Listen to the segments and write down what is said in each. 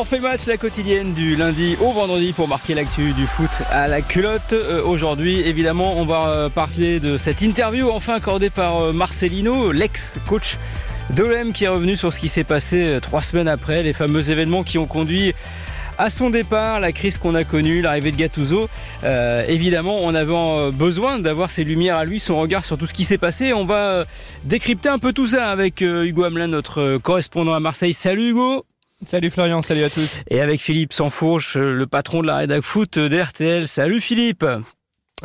Forfait match, la quotidienne du lundi au vendredi pour marquer l'actu du foot à la culotte. Euh, Aujourd'hui, évidemment, on va euh, parler de cette interview enfin accordée par euh, Marcelino, l'ex-coach de qui est revenu sur ce qui s'est passé euh, trois semaines après, les fameux événements qui ont conduit à son départ, la crise qu'on a connue, l'arrivée de Gattuso. Euh, évidemment, on avait besoin d'avoir ses lumières à lui, son regard sur tout ce qui s'est passé. On va décrypter un peu tout ça avec Hugo Hamelin, notre correspondant à Marseille. Salut Hugo Salut Florian, salut à tous. Et avec Philippe Sansfourche, le patron de la rédac foot d'RTL. Salut Philippe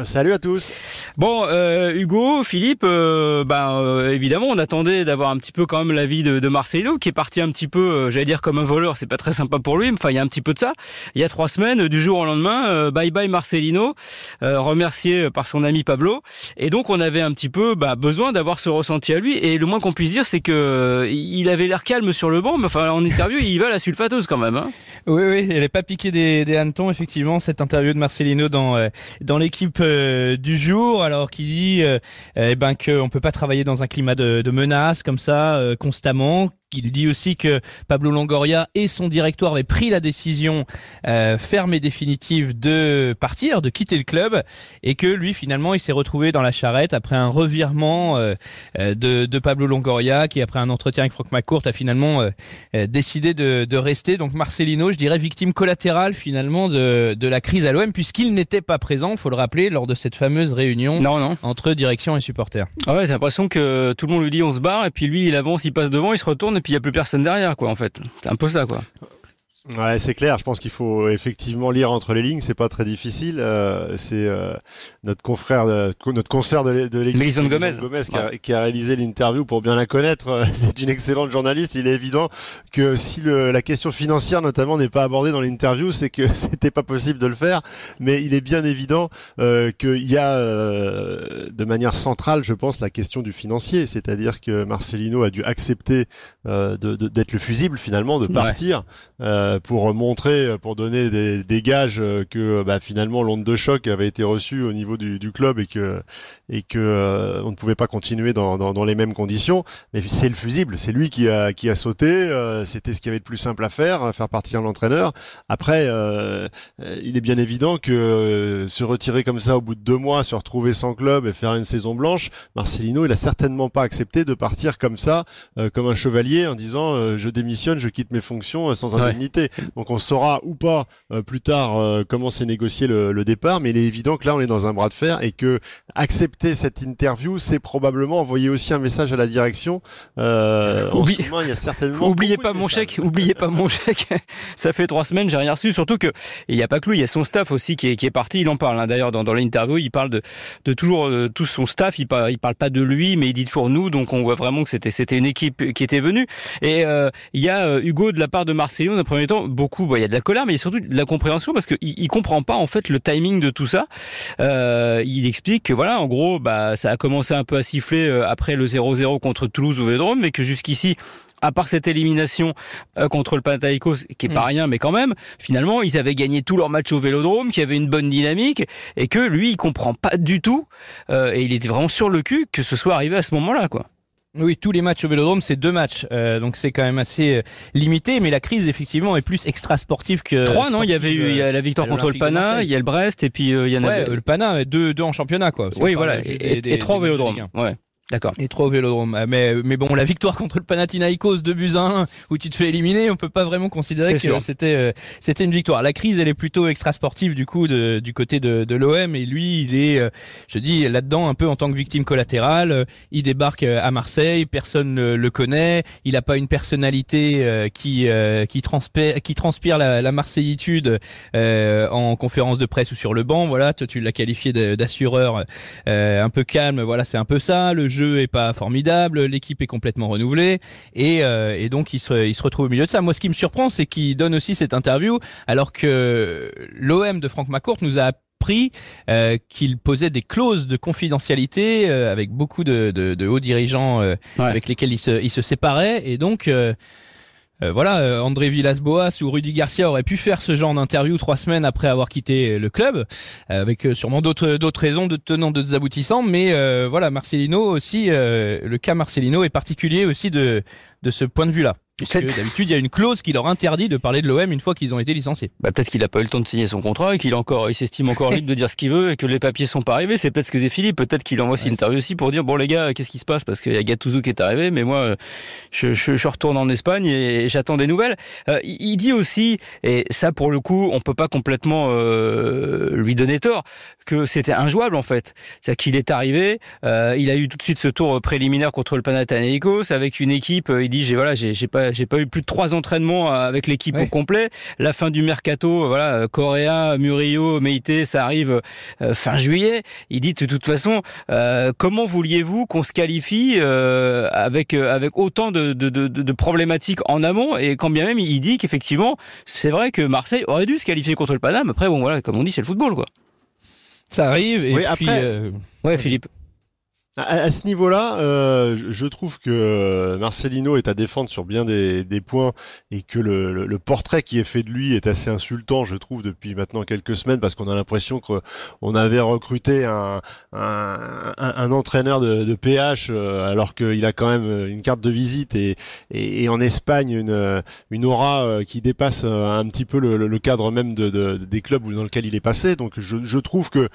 Salut à tous. Bon, euh, Hugo, Philippe, euh, ben, euh, évidemment, on attendait d'avoir un petit peu quand même l'avis de, de Marcelo, qui est parti un petit peu, euh, j'allais dire comme un voleur, c'est pas très sympa pour lui, mais enfin, il y a un petit peu de ça. Il y a trois semaines, du jour au lendemain, euh, bye bye Marcelino, euh, remercié par son ami Pablo. Et donc, on avait un petit peu bah, besoin d'avoir ce ressenti à lui. Et le moins qu'on puisse dire, c'est que euh, il avait l'air calme sur le banc, mais enfin, en interview, il va à la sulfateuse quand même. Hein. Oui, oui, elle n'est pas piqué des, des hannetons, effectivement, cette interview de Marcelino dans, euh, dans l'équipe euh, du jour, alors qu'il dit euh, eh ben, qu'on peut pas travailler dans un climat de, de menace comme ça, euh, constamment. Il dit aussi que Pablo Longoria et son directoire avaient pris la décision euh, ferme et définitive de partir, de quitter le club, et que lui finalement il s'est retrouvé dans la charrette après un revirement euh, euh, de, de Pablo Longoria, qui après un entretien avec Franck McCourt a finalement euh, décidé de, de rester. Donc Marcelino, je dirais victime collatérale finalement de, de la crise à l'OM, puisqu'il n'était pas présent, faut le rappeler, lors de cette fameuse réunion Non, non. entre direction et supporters. Ah ouais, j'ai l'impression que tout le monde lui dit on se barre, et puis lui, il avance, il passe devant, il se retourne, et puis il n'y a plus personne derrière, quoi, en fait. C'est un peu ça, quoi. Ouais, c'est clair. Je pense qu'il faut effectivement lire entre les lignes. C'est pas très difficile. Euh, c'est euh, notre confrère, de, notre concert de l'é- de l'équipe, Melison Gomez. qui, a, qui a réalisé l'interview pour bien la connaître. Euh, C'est une excellente journaliste. Il est évident que si le, la question financière notamment n'est pas abordée dans l'interview, c'est que c'était pas possible de le faire. Mais il est bien évident euh, qu'il y a euh, de manière centrale, je pense, la question du financier. C'est-à-dire que Marcelino a dû accepter euh, d'être le fusible finalement, de Ouais. partir. Euh, pour montrer, pour donner des, des gages euh, que bah, finalement l'onde de choc avait été reçue au niveau du, du club et que et que euh, on ne pouvait pas continuer dans, dans, dans les mêmes conditions. Mais c'est le fusible, c'est lui qui a qui a sauté. euh, C'était ce qui avait de plus simple à faire, faire partir l'entraîneur. Après, euh, euh, il est bien évident que euh, se retirer comme ça au bout de deux mois, se retrouver sans club et faire une saison blanche, Marcelino, il a certainement pas accepté de partir comme ça, euh, comme un chevalier, en disant euh, je démissionne, je quitte mes fonctions euh, sans Ouais. Donc on saura ou pas euh, plus tard euh, comment s'est négocié le, le départ, mais il est évident que là on est dans un bras de fer et que accepter cette interview, c'est probablement envoyer aussi un message à la direction. Euh, en Oublie- sous-main, il y a certainement Oubliez pas mon chèque, oubliez pas mon chèque. Ça fait trois semaines, j'ai rien reçu. Surtout que il n'y a pas que lui, il y a son staff aussi qui est, qui est parti. Il en parle hein. d'ailleurs dans, dans l'interview. Il parle de, de toujours euh, tout son staff. Il parle, il parle pas de lui, mais il dit toujours nous. Donc on voit vraiment que c'était c'était une équipe qui était venue. Et il y a Hugo de la part de Marseillon dans un premier temps beaucoup. bon, il y a de la colère, mais il y a surtout de la compréhension parce qu'il il comprend pas en fait le timing de tout ça. Euh, il explique que voilà, en gros, bah ça a commencé un peu à siffler euh, après le 0-0 contre Toulouse au Vélodrome, mais que jusqu'ici à part cette élimination euh, contre le Panathinaikos, qui est pas Mm. rien, mais quand même, finalement, ils avaient gagné tous leurs matchs au Vélodrome, qu'il y avait une bonne dynamique, et que lui, il comprend pas du tout, euh, et il était vraiment sur le cul que ce soit arrivé à ce moment-là, quoi. Oui, tous les matchs au Vélodrome, c'est deux matchs, euh, donc c'est quand même assez euh, limité. Mais la crise, effectivement, est plus extra sportive que Trois, non Il y avait eu il y a la victoire à contre le Pana, il y a le Brest, et puis euh, il y en Ouais, avait. euh, le Pana, euh, deux, deux en championnat, quoi. Oui, voilà, et, des- et des- trois au Vélodrome. Ouais, d'accord. Et trois au Vélodrome. Euh, Mais, mais bon, la victoire contre le Panathinaikos, 2 buts à 1, où tu te fais éliminer, on peut pas vraiment considérer que c'était euh, c'était une victoire. La crise, elle est plutôt extra sportive du coup de, du côté de, de l'OM et lui, il est, euh, je dis là-dedans un peu en tant que victime collatérale. Il débarque euh, à Marseille, personne ne le connaît. Il a pas une personnalité qui qui transpire qui transpire la, la marseillitude en conférence de presse ou sur le banc. Voilà, toi tu l'as qualifié de- d'assureur un peu calme. Voilà, c'est un peu ça. Le jeu est pas formidable, l'équipe est complètement renouvelée et, euh, et donc il se, il se retrouve au milieu de ça. Moi, ce qui me surprend, c'est qu'il donne aussi cette interview alors que l'OM de Franck McCourt nous a appris euh, qu'il posait des clauses de confidentialité euh, avec beaucoup de, de, de hauts dirigeants euh, Ouais. avec lesquels il se, il se séparait et donc euh, euh, voilà, euh, André Villas-Boas ou Rudy Garcia auraient pu faire ce genre d'interview trois semaines après avoir quitté le club, euh, avec euh, sûrement d'autres d'autres raisons, de tenants, d'autres aboutissants. Mais euh, voilà, Marcelino aussi, euh, le cas Marcelino est particulier aussi de de ce point de vue-là. Puisque d'habitude, il y a une clause qui leur interdit de parler de l'OM une fois qu'ils ont été licenciés. Bah, peut-être qu'il n'a pas eu le temps de signer son contrat et qu'il encore, il s'estime encore libre de dire ce qu'il veut et que les papiers sont pas arrivés. C'est peut-être ce que faisait Philippe. Peut-être qu'il envoie cette interview aussi pour dire bon les gars, qu'est-ce qui se passe? Parce qu'il y a Gattuso qui est arrivé, mais moi, je, je, je retourne en Espagne et j'attends des nouvelles. Euh, il dit aussi, et ça pour le coup, on peut pas complètement euh, lui donner tort, que c'était injouable en fait. C'est-à-dire qu'il est arrivé, euh, il a eu tout de suite ce tour préliminaire contre le Panathinaikos avec une équipe. Il dit j'ai voilà, j'ai pas j'ai pas eu plus de trois entraînements avec l'équipe au complet. La fin du mercato, voilà, Correa, Murillo, Meite, ça arrive euh, fin juillet. Il dit de toute façon, euh, comment vouliez-vous qu'on se qualifie euh, avec avec autant de, de, de, de, problématiques en amont? Et quand bien même il dit qu'effectivement c'est vrai que Marseille aurait dû se qualifier contre le Paname. Après bon voilà, comme on dit, c'est le football quoi. Ça arrive et puis ouais Philippe. À, ce niveau-là, euh, je trouve que euh, Marcelino est à défendre sur bien des, des points et que le, le, portrait qui est fait de lui est assez insultant, je trouve, depuis maintenant quelques semaines, parce qu'on a l'impression qu'on avait recruté un, un, un, entraîneur de, de PH euh, alors qu'il a quand même une carte de visite et, et, en Espagne une, une aura euh, qui dépasse un petit peu le, le cadre même de, de, des clubs dans lequel il est passé. Donc je, je trouve que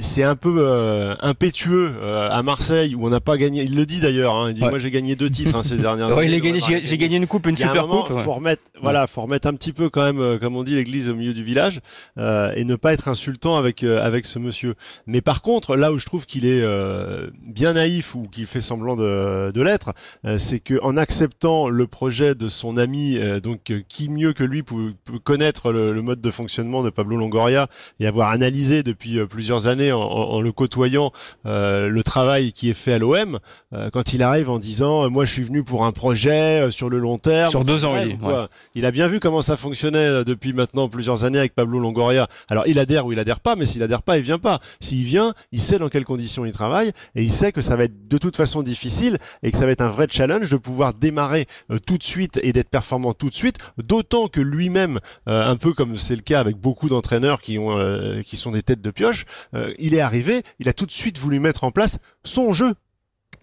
c'est un peu impétueux à Marseille où on n'a pas gagné. Il le dit d'ailleurs. Hein, il dit moi j'ai gagné deux titres hein, ces dernières années. il gagné, j'ai gagné une coupe, une super coupe. Faut remettre, voilà, faut remettre un petit peu quand même, euh, comme on dit, l'église au milieu du village euh, et ne pas être insultant avec euh, avec ce monsieur. Mais par contre, là où je trouve qu'il est euh, bien naïf ou qu'il fait semblant de, de l'être, c'est que en acceptant le projet de son ami, donc qui mieux que lui peut, connaître le, le, mode de fonctionnement de Pablo Longoria et avoir analysé depuis plusieurs années en, en le côtoyant le travail travail qui est fait à l'OM euh, quand il arrive en disant euh, moi je suis venu pour un projet euh, sur le long terme. Sur deux ans il, il a bien vu comment ça fonctionnait depuis maintenant plusieurs années avec Pablo Longoria. Alors il adhère ou il adhère pas mais s'il adhère pas il vient pas. S'il vient il sait dans quelles conditions il travaille et il sait que ça va être de toute façon difficile et que ça va être un vrai challenge de pouvoir démarrer tout de suite et d'être performant tout de suite. D'autant que lui-même un peu comme c'est le cas avec beaucoup d'entraîneurs qui ont qui sont des têtes de pioche il est arrivé il a tout de suite voulu mettre en place son jeu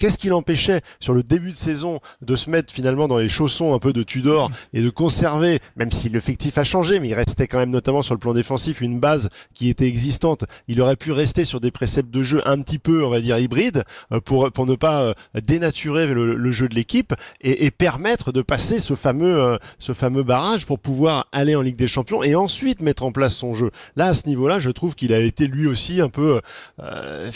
Qu'est-ce qui l'empêchait sur le début de saison de se mettre finalement dans les chaussons un peu de Tudor et de conserver, même si l'effectif a changé, mais il restait quand même notamment sur le plan défensif une base qui était existante. Il aurait pu rester sur des préceptes de jeu un petit peu, on va dire, hybrides euh, pour, pour ne pas euh, dénaturer le, jeu de l'équipe et, et, permettre de passer ce fameux, euh, ce fameux barrage pour pouvoir aller en Ligue des Champions et ensuite mettre en place son jeu. Là, à ce niveau-là, je trouve qu'il a été lui aussi un peu, euh,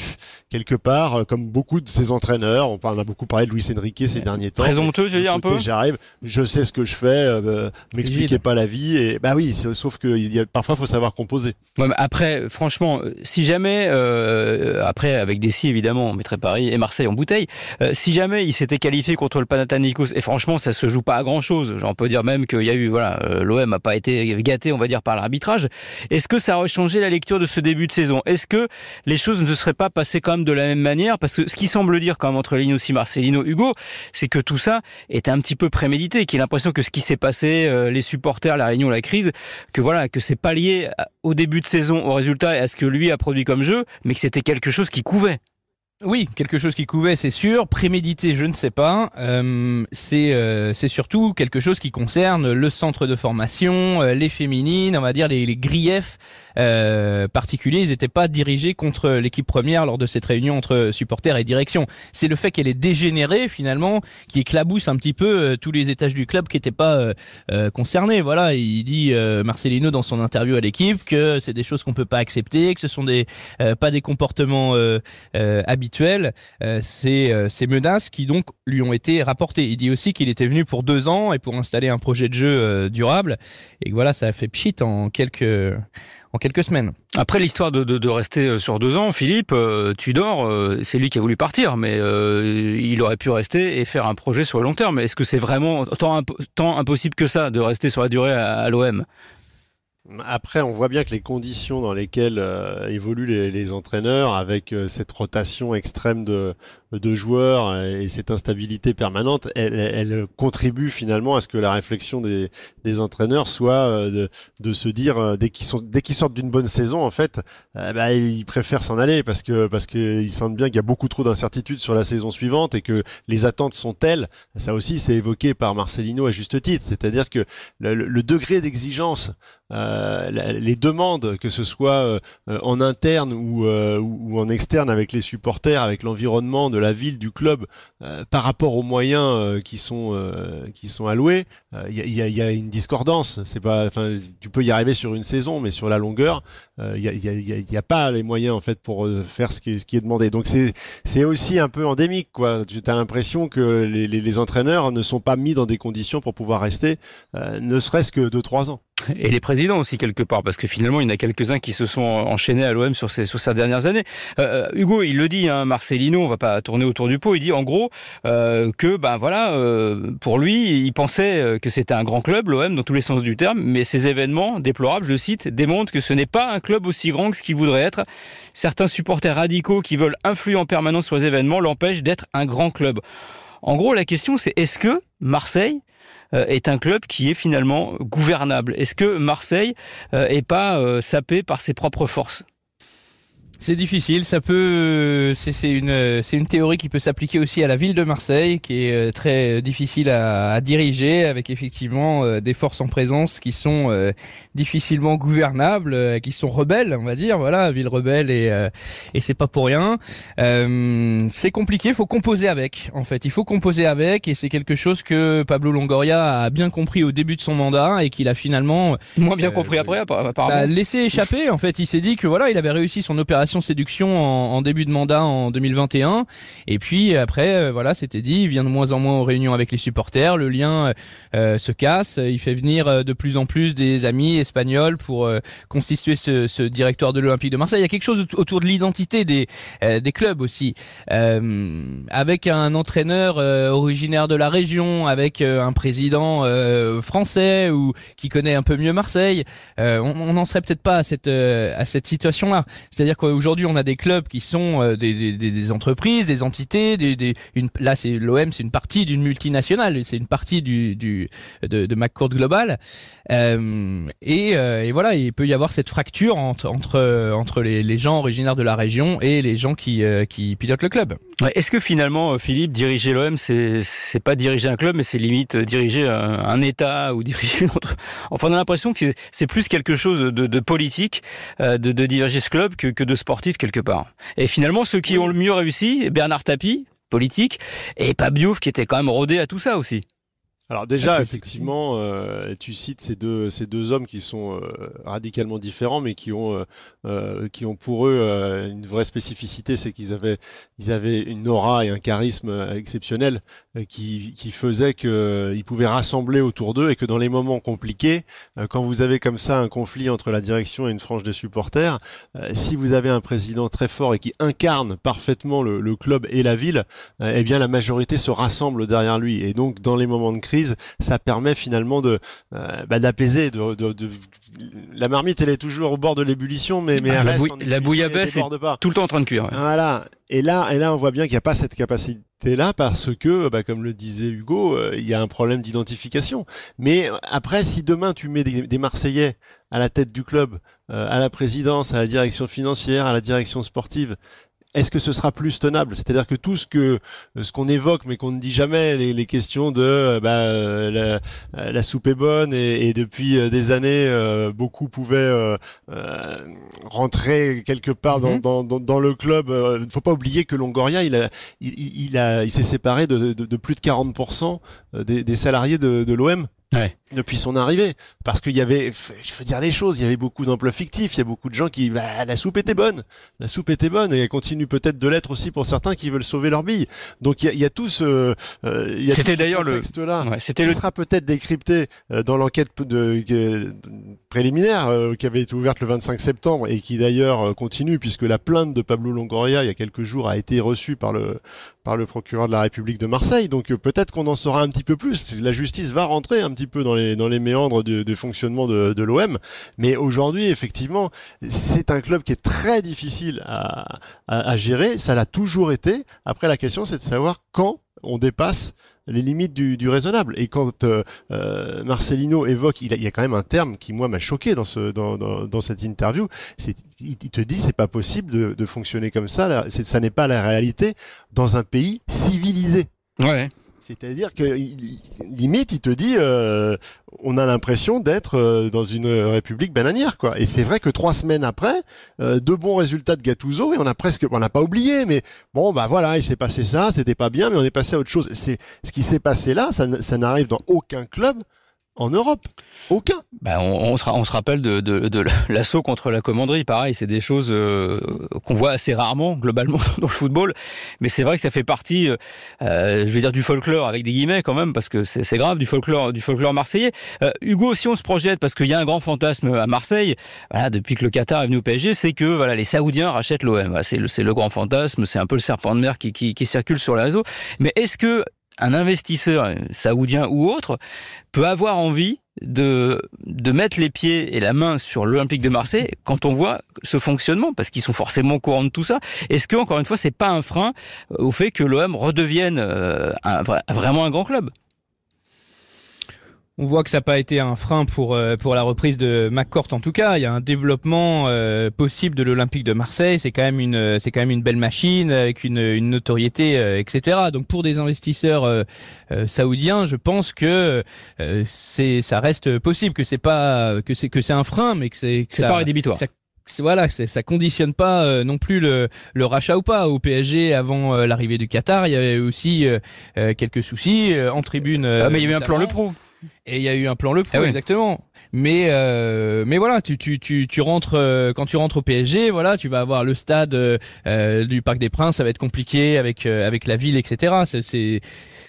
quelque part, comme beaucoup de ses entraîneurs, on, a beaucoup parlé de Luis Enrique ces derniers temps. Présomptueux, tu veux dire un peu J'arrive, je sais ce que je fais, euh, m'expliquez pas la vie. Et bah oui, sauf que il y a, parfois, faut savoir composer. après, franchement, si jamais, euh, après avec des si évidemment, on mettrait Paris et Marseille en bouteille. Euh, si jamais il s'était qualifié contre le Panathinaikos, et franchement, ça se joue pas à grand chose. On peut dire même qu'il y a eu, voilà, euh, l'OM a pas été gâté, on va dire, par l'arbitrage. Est-ce que ça aurait changé la lecture de ce début de saison? Est-ce que les choses ne se seraient pas passées quand même de la même manière? Parce que ce qui semble dire quand même entre lignes aussi Marcelino Hugo, c'est que tout ça était un petit peu prémédité, qu'il a l'impression que ce qui s'est passé, euh, les supporters, la réunion, la crise, que voilà, que c'est pas lié au début de saison, au résultat et à ce que lui a produit comme jeu, mais que c'était quelque chose qui couvait. Oui, quelque chose qui couvait, c'est sûr. Prémédité, je ne sais pas. Euh, c'est euh, c'est surtout quelque chose qui concerne le centre de formation, les féminines, on va dire les, les griefs euh, particuliers. Ils n'étaient pas dirigés contre l'équipe première lors de cette réunion entre supporters et direction. C'est le fait qu'elle est dégénérée finalement qui éclabousse un petit peu tous les étages du club qui n'étaient pas concernés. Voilà, il dit Marcelino dans son interview à l'équipe que c'est des choses qu'on peut pas accepter, que ce sont des pas des comportements habituels habituel, euh, c'est euh, ces menaces qui donc lui ont été rapportées. Il dit aussi qu'il était venu pour deux ans et pour installer un projet de jeu euh, durable et voilà, ça a fait pchit en quelques en quelques semaines. Après l'histoire de, de, de, rester sur deux ans, Philippe Tudor, c'est lui qui a voulu partir, mais il aurait pu rester et faire un projet sur le long terme. Est-ce que c'est vraiment tant, tant, impossible que ça de rester sur la durée à, à l'OM après, on voit bien que les conditions dans lesquelles euh, évoluent les, les, entraîneurs, avec euh, cette rotation extrême de, de joueurs et cette instabilité permanente, elle, elle, contribue finalement à ce que la réflexion des, des entraîneurs soit de, de se dire dès qu'ils sont dès qu'ils sortent d'une bonne saison en fait, bah, ils préfèrent s'en aller parce que parce qu'ils sentent bien qu'il y a beaucoup trop d'incertitudes sur la saison suivante et que les attentes sont telles. Ça aussi, c'est évoqué par Marcelino à juste titre, c'est-à-dire que le, degré d'exigence, euh, les demandes, que ce soit euh, en interne ou, euh, ou, en externe avec les supporters, avec l'environnement de la ville, du club, par rapport aux moyens qui sont qui sont alloués, il y a, une discordance. C'est pas, enfin, tu peux y arriver sur une saison, mais sur la longueur, il y a, y, a, pas les moyens en fait pour faire ce qui, est demandé. Donc c'est c'est aussi un peu endémique, quoi. Tu as l'impression que les, entraîneurs ne sont pas mis dans des conditions pour pouvoir rester, ne serait-ce que deux trois ans. Et les présidents aussi quelque part, parce que finalement il y en a quelques-uns qui se sont enchaînés à l'OM sur ces, sur ces dernières années. Euh, euh, Hugo, il le dit, hein, Marcelino, on va pas tourner autour du pot. Il dit en gros euh, que ben voilà, euh, pour lui, il pensait que c'était un grand club, l'OM dans tous les sens du terme, mais ces événements déplorables, je cite, démontrent que ce n'est pas un club aussi grand que ce qu'il voudrait être. Certains supporters radicaux qui veulent influer en permanence sur les événements l'empêchent d'être un grand club. En gros, la question c'est est-ce que Marseille euh, est un club qui est finalement gouvernable. Est-ce que Marseille euh, est pas euh, sapé par ses propres forces? C'est difficile, ça peut, c'est une, c'est une théorie qui peut s'appliquer aussi à la ville de Marseille, qui est euh, très difficile à, à diriger, avec effectivement euh, des forces en présence qui sont euh, difficilement gouvernables, qui sont rebelles, on va dire, voilà, ville rebelle et et c'est pas pour rien. c'est compliqué, faut composer avec, en fait, il faut composer avec, et c'est quelque chose que Pablo Longoria a bien compris au début de son mandat et qu'il a finalement moins bien compris après, apparemment. Bah, laissé échapper. En fait, il s'est dit que voilà, il avait réussi son opération séduction en, début de mandat en 2021. Et puis après, euh, voilà, c'était dit, il vient de moins en moins aux réunions avec les supporters, le lien euh, se casse, il fait venir euh, de plus en plus des amis espagnols pour constituer ce, ce, directoire de l'Olympique de Marseille. Il y a quelque chose autour de l'identité des, des clubs aussi, avec un entraîneur originaire de la région, avec un président français ou qui connaît un peu mieux Marseille. on n'en serait peut-être pas à cette à cette situation-là. C'est-à-dire que aujourd'hui on a des clubs qui sont euh, des, entreprises, des entités, là c'est l'OM, c'est une partie d'une multinationale, c'est une partie de, de McCourt Global, euh, et, euh, et, voilà, il peut y avoir cette fracture entre les, gens originaires de la région et les gens qui pilotent le club. Est-ce que finalement, Philippe, diriger l'OM, c'est pas diriger un club, mais c'est limite diriger un, État ou diriger une autre? Enfin, on a l'impression que c'est plus quelque chose de, politique de, de diriger ce club que, que de quelque part. Et finalement, ceux qui ont le mieux réussi, Bernard Tapie, politique, et Pabiouf qui était quand même rodé à tout ça aussi. Alors déjà, effectivement, euh, tu cites ces deux ces deux hommes qui sont euh, radicalement différents, mais qui ont euh, euh qui ont pour eux euh, une vraie spécificité, c'est qu'ils avaient ils avaient une aura et un charisme exceptionnel qui qui faisait que ils pouvaient rassembler autour d'eux et que dans les moments compliqués, quand vous avez comme ça un conflit entre la direction et une frange des supporters, si vous avez un président très fort et qui incarne parfaitement le, le club et la ville, eh bien la majorité se rassemble derrière lui. Et donc dans les moments de crise ça permet finalement de euh, bah, d'apaiser. De, de, La marmite, elle est toujours au bord de l'ébullition, mais mais ah, elle la, reste la bouillabaisse est tout le temps en train de cuire. Voilà. Et là, et là, on voit bien qu'il n'y a pas cette capacité là parce que, bah, comme le disait Hugo, euh, il y a un problème d'identification. Mais après, si demain tu mets des, Marseillais à la tête du club, euh, à la présidence, à la direction financière, à la direction sportive, est-ce que ce sera plus tenable? C'est-à-dire que tout ce que ce qu'on évoque, mais qu'on ne dit jamais, les, les questions de euh, bah, euh, la, la, soupe est bonne et, et depuis euh, des années, beaucoup pouvaient euh, rentrer quelque part dans, mhm. dans, dans, dans, le club. Il ne faut pas oublier que Longoria, il a, il, il a, il s'est séparé de, de, de, plus de 40% des, des salariés de, de l'OM depuis son arrivée. Parce qu'il y avait, je veux dire les choses, il y avait beaucoup d'emplois fictifs, il y a beaucoup de gens qui, bah, la soupe était bonne, la soupe était bonne et elle continue peut-être de l'être aussi pour certains qui veulent sauver leur bille. Donc il y a, il y a tout ce, euh, il y a c'était d'ailleurs le texte-là ouais, c'était qui le... sera peut-être décrypté euh, dans l'enquête de, de, préliminaire euh, qui avait été ouverte le 25 septembre et qui d'ailleurs continue puisque la plainte de Pablo Longoria il y a quelques jours a été reçue par le par le procureur de la République de Marseille. Donc peut-être qu'on en saura un petit peu plus. La justice va rentrer un petit peu dans les méandres du, fonctionnement de, l'OM. Mais aujourd'hui, effectivement, c'est un club qui est très difficile à, gérer. Ça l'a toujours été. Après, la question, c'est de savoir quand on dépasse les limites du, raisonnable. Et quand euh, euh Marcelino évoque, il, y a quand même un terme qui moi m'a choqué dans ce dans, dans, dans cette interview. C'est il, te dit c'est pas possible de, de fonctionner comme ça. Là, ça n'est pas la réalité dans un pays civilisé. Ouais. C'est-à-dire que limite, il te dit, euh, on a l'impression d'être euh, dans une république bananière, quoi. Et c'est vrai que trois semaines après, euh, deux bons résultats de Gattuso et on a presque, on n'a pas oublié, mais bon, bah voilà, il s'est passé ça, c'était pas bien, mais on est passé à autre chose. C'est ce qui s'est passé là, ça, ça n'arrive dans aucun club en Europe. Aucun. Bah, on, on, se, on se rappelle de, de, de l'assaut contre la commanderie. Pareil, c'est des choses euh, qu'on voit assez rarement, globalement, dans le football. Mais c'est vrai que ça fait partie, euh, je vais dire, du folklore, avec des guillemets quand même, parce que c'est grave, du folklore, du folklore marseillais. Euh, Hugo, si on se projette, parce qu'il y a un grand fantasme à Marseille, voilà, depuis que le Qatar est venu au PSG, c'est que voilà, les Saoudiens rachètent l'OM. C'est le, le, grand fantasme, c'est un peu le serpent de mer qui, qui, qui circule sur les réseaux. Mais est-ce que un investisseur saoudien ou autre peut avoir envie de, de mettre les pieds et la main sur l'Olympique de Marseille quand on voit ce fonctionnement, parce qu'ils sont forcément au courant de tout ça. Est-ce que, encore une fois, c'est pas un frein au fait que l'OM redevienne euh, vraiment un grand club? On voit que ça n'a pas été un frein pour euh, pour la reprise de McCourt en tout cas. Il y a un développement euh, possible de l'Olympique de Marseille. C'est quand même une c'est quand même une belle machine avec une, une notoriété euh, etc. Donc pour des investisseurs saoudiens, je pense que c'est ça reste possible que c'est pas que c'est que c'est un frein, mais que c'est c'est pas rédhibitoire. Ça, voilà, ça conditionne pas non plus le, le rachat ou pas. Au PSG, avant l'arrivée du Qatar, il y avait aussi quelques soucis en tribune. Ah, mais il y avait un plan le pro. Et il y a eu un plan le pro, ah exactement. Mais euh, mais voilà, tu tu tu tu rentres euh, quand tu rentres au PSG, voilà, tu vas avoir le stade euh, du Parc des Princes, ça va être compliqué avec euh, avec la ville, etc. C'est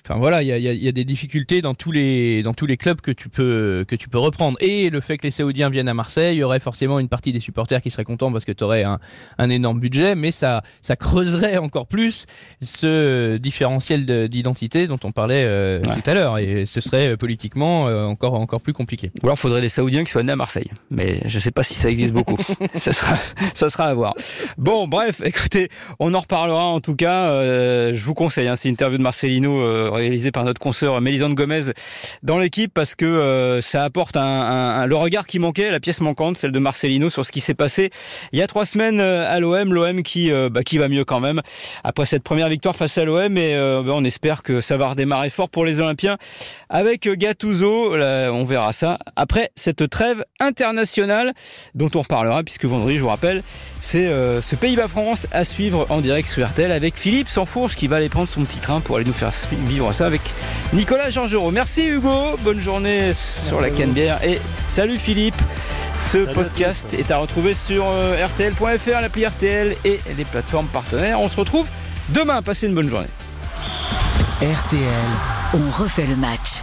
Enfin voilà, il y a, y a, des difficultés dans tous les dans tous les clubs que tu peux que tu peux reprendre. Et le fait que les Saoudiens viennent à Marseille, il y aurait forcément une partie des supporters qui seraient contents parce que tu aurais un, un énorme budget, mais ça ça creuserait encore plus ce différentiel d'identité dont on parlait euh, tout à l'heure. Et ce serait politiquement euh, encore encore plus compliqué. Ou alors faudrait des Saoudiens qui soient nés à Marseille, mais je sais pas si ça existe beaucoup. ça sera ça sera à voir. Bon, bref, écoutez, on en reparlera en tout cas. Euh, je vous conseille, hein, c'est une interview de Marcelino réalisé par notre consoeur Mélisande Gomez dans l'équipe parce que euh, ça apporte un, le regard qui manquait, la pièce manquante, celle de Marcelino sur ce qui s'est passé il y a trois semaines euh, à l'OM, l'OM qui, euh, bah, qui va mieux quand même après cette première victoire face à l'OM et bah, on espère que ça va redémarrer fort pour les Olympiens avec Gattuso, on verra ça après cette trêve internationale dont on reparlera puisque vendredi, je vous rappelle, c'est ce Pays-Bas-France à suivre en direct sur RTL avec Philippe Sansfourche qui va aller prendre son petit train pour aller nous faire vivre ça avec Nicolas Georgerot. Merci Hugo, bonne journée sur la Canebière et salut Philippe. Ce podcast est à retrouver sur euh, rtl.fr, l'appli RTL et les plateformes partenaires. On se retrouve demain. Passez une bonne journée. RTL, on refait le match.